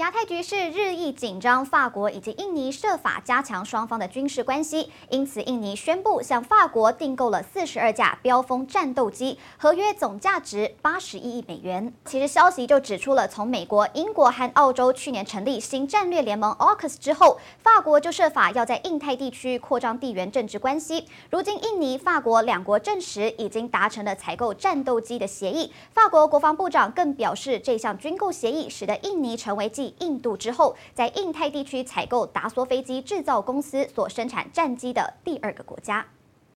亚太局势日益紧张，法国以及印尼设法加强双方的军事关系，因此印尼宣布向法国订购了四十二架飙风战斗机，合约总价值八十一亿美元。其实消息就指出了，从美国、英国和澳洲去年成立新战略联盟 AUKUS 之后，法国就设法要在印太地区扩张地缘政治关系。如今，印尼、法国两国证实已经达成了采购战斗机的协议，法国国防部长更表示，这项军购协议使得印尼成为继印度之后，在印太地区采购达索飞机制造公司所生产战机的第二个国家。